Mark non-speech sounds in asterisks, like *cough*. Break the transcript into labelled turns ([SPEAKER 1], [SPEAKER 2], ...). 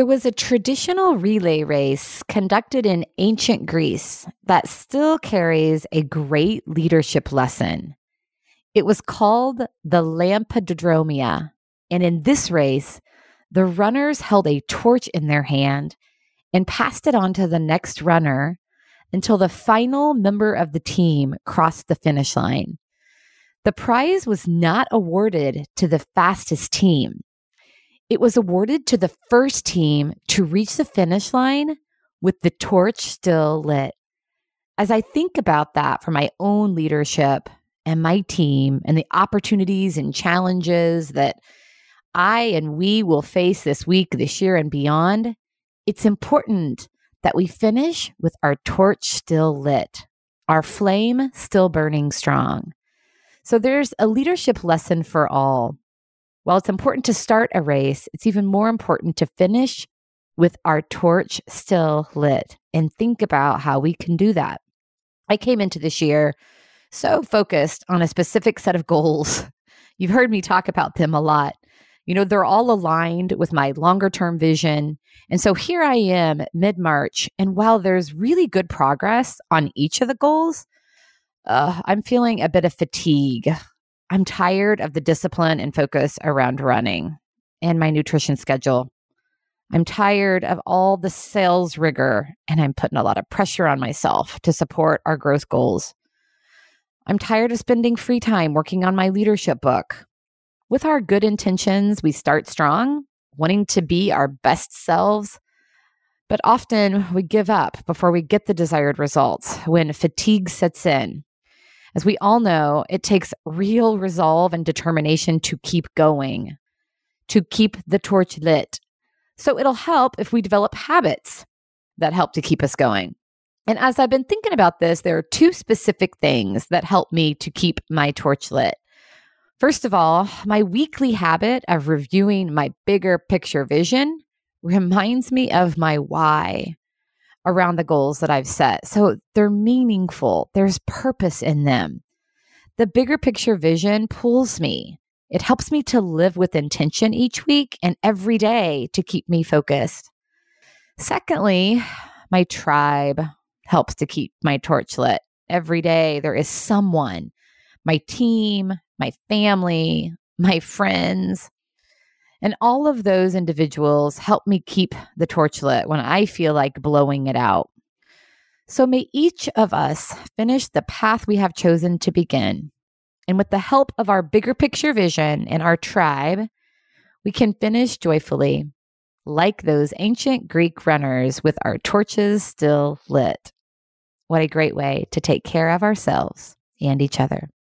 [SPEAKER 1] There was a traditional relay race conducted in ancient Greece that still carries a great leadership lesson. It was called the Lampadedromia. And in this race, the runners held a torch in their hand and passed it on to the next runner until the final member of the team crossed the finish line. The prize was not awarded to the fastest team. It was awarded to the first team to reach the finish line with the torch still lit. As I think about that for my own leadership and my team and the opportunities and challenges that I and we will face this week, this year, and beyond, it's important that we finish with our torch still lit, our flame still burning strong. So there's a leadership lesson for all. While it's important to start a race, it's even more important to finish with our torch still lit and think about how we can do that. I came into this year so focused on a specific set of goals. *laughs* You've heard me talk about them a lot. You know, they're all aligned with my longer term vision. And so here I am mid March. And while there's really good progress on each of the goals, uh, I'm feeling a bit of fatigue. I'm tired of the discipline and focus around running and my nutrition schedule. I'm tired of all the sales rigor and I'm putting a lot of pressure on myself to support our growth goals. I'm tired of spending free time working on my leadership book. With our good intentions, we start strong, wanting to be our best selves. But often we give up before we get the desired results when fatigue sets in. As we all know, it takes real resolve and determination to keep going, to keep the torch lit. So it'll help if we develop habits that help to keep us going. And as I've been thinking about this, there are two specific things that help me to keep my torch lit. First of all, my weekly habit of reviewing my bigger picture vision reminds me of my why around the goals that I've set. So they're meaningful, there's purpose in them. The bigger picture vision pulls me. It helps me to live with intention each week and every day to keep me focused. Secondly, my tribe helps to keep my torch lit. Every day there is someone, my team, my family, my friends, and all of those individuals help me keep the torch lit when I feel like blowing it out. So may each of us finish the path we have chosen to begin. And with the help of our bigger picture vision and our tribe, we can finish joyfully, like those ancient Greek runners with our torches still lit. What a great way to take care of ourselves and each other.